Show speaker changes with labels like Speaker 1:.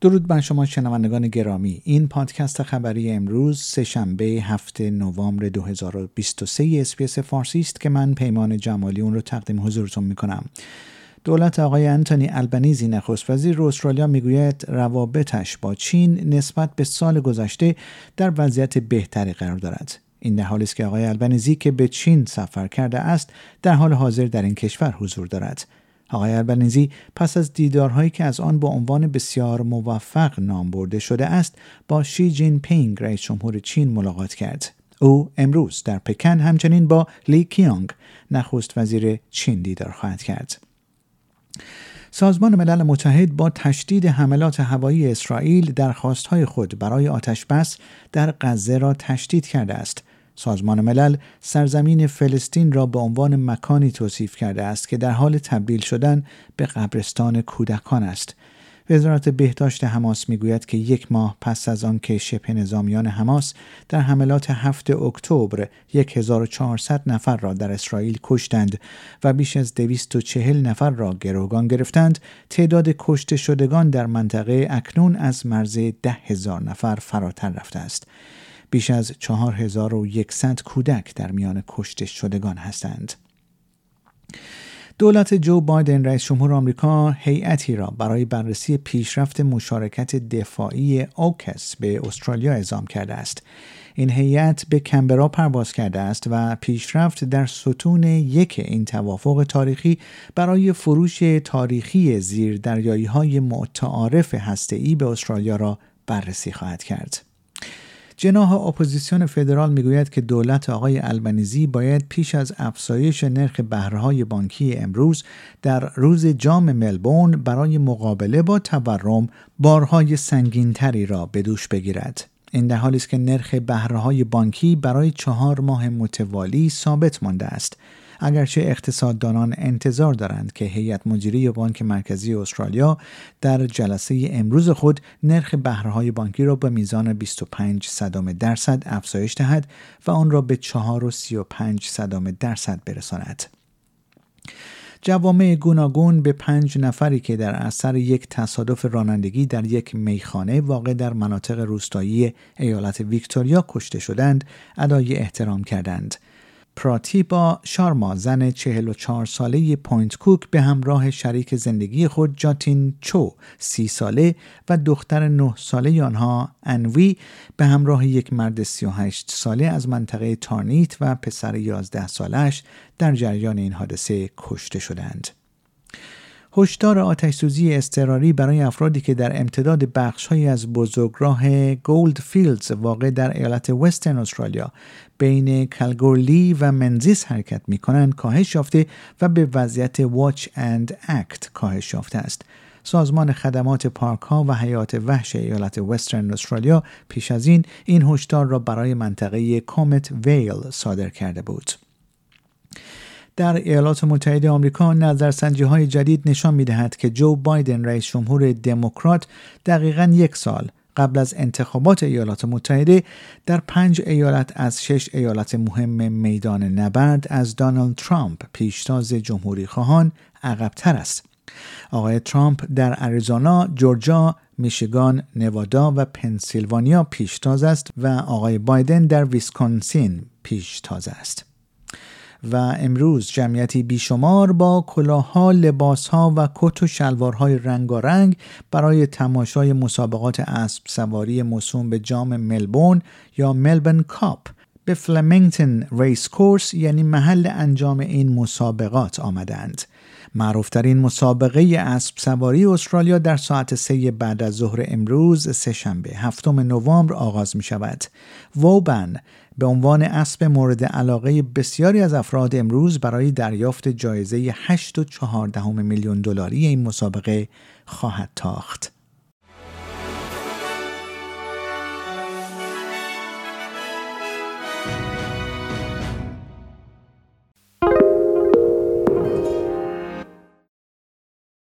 Speaker 1: درود بر شما شنوندگان گرامی. این پادکست خبری امروز سه‌شنبه هفت نوامبر 2023 SBS فارسی است که من پیمان جمالی اون رو تقدیم حضورتون می‌کنم. دولت آقای انتونی البنیزی نخست وزیر استرالیا می‌گوید روابطش با چین نسبت به سال گذشته در وضعیت بهتری قرار دارد. این در حالی است که آقای البنیزی که به چین سفر کرده است در حال حاضر در این کشور حضور دارد. آقای البنیزی پس از دیدارهایی که از آن با عنوان بسیار موفق نام برده شده است با شی جین پینگ رئیس جمهور چین ملاقات کرد. او امروز در پکن همچنین با لی کیانگ نخست وزیر چین دیدار خواهد کرد. سازمان ملل متحد با تشدید حملات هوایی اسرائیل درخواستهای خود برای آتش بس در غزه را تشدید کرده است. سازمان ملل سرزمین فلسطین را به عنوان مکانی توصیف کرده است که در حال تبدیل شدن به قبرستان کودکان است. وزارت بهداشت حماس می‌گوید که یک ماه پس از آن که شبه نظامیان حماس در حملات هفت اکتبر 1400 نفر را در اسرائیل کشتند و بیش از 240 نفر را گروگان گرفتند تعداد کشته شدگان در منطقه اکنون از مرز ده هزار نفر فراتر رفته است بیش از 4100 کودک در میان کشته شدگان هستند. دولت جو بایدن رئیس جمهور آمریکا هیئتی را برای بررسی پیشرفت مشارکت دفاعی اوکس به استرالیا اعزام کرده است. این هیئت به کنبرا پرواز کرده است و پیشرفت در ستون یک این توافق تاریخی برای فروش تاریخی زیر دریایی های متعارف هسته‌ای به استرالیا را بررسی خواهد کرد. جناح اپوزیسیون فدرال می‌گوید که دولت آقای البنیزی باید پیش از افزایش نرخ بهرههای بانکی امروز در روز جام ملبورن برای مقابله با تورم بارهای سنگینتری را به دوش بگیرد. این در حالی است که نرخ بهرههای بانکی برای چهار ماه متوالی ثابت مانده است اگرچه اقتصاددانان انتظار دارند که هیئت مدیره بانک مرکزی استرالیا در جلسه امروز خود نرخ بهرههای بانکی را به میزان 25 صدام درصد افزایش دهد و آن را به 4.35 صدام درصد برساند. جوامع گوناگون به پنج نفری که در اثر یک تصادف رانندگی در یک میخانه واقع در مناطق روستایی ایالت ویکتوریا کشته شدند ادای احترام کردند پراتیبا شارما زن 44 ساله پوینت کوک به همراه شریک زندگی خود جاتین چو سی ساله و دختر 9 ساله آنها انوی به همراه یک مرد 38 ساله از منطقه تارنیت و پسر 11 سالش در جریان این حادثه کشته شدند. هشدار آتش سوزی اضطراری برای افرادی که در امتداد بخشهایی از بزرگراه گولد فیلدز واقع در ایالت وسترن استرالیا بین کلگورلی و منزیس حرکت می کنند کاهش یافته و به وضعیت Watch and Act کاهش یافته است. سازمان خدمات پارک ها و حیات وحش ایالت وسترن استرالیا پیش از این این هشدار را برای منطقه کومت ویل صادر کرده بود. در ایالات متحده آمریکا نظرسنجی های جدید نشان می دهد که جو بایدن رئیس جمهور دموکرات دقیقا یک سال قبل از انتخابات ایالات متحده در پنج ایالت از شش ایالت مهم میدان نبرد از دانالد ترامپ پیشتاز جمهوری خواهان عقبتر است. آقای ترامپ در اریزونا، جورجیا، میشیگان، نوادا و پنسیلوانیا پیشتاز است و آقای بایدن در ویسکونسین پیشتاز است. و امروز جمعیتی بیشمار با کلاهها، لباسها و کت و شلوارهای رنگارنگ برای تماشای مسابقات اسب سواری موسوم به جام ملبورن یا ملبن کاپ. به فلمنگتون ریس کورس یعنی محل انجام این مسابقات آمدند. معروفترین مسابقه اسب سواری استرالیا در ساعت سه بعد از ظهر امروز سهشنبه هفتم نوامبر آغاز می شود. ووبن به عنوان اسب مورد علاقه بسیاری از افراد امروز برای دریافت جایزه 8.14 میلیون دلاری این مسابقه خواهد تاخت.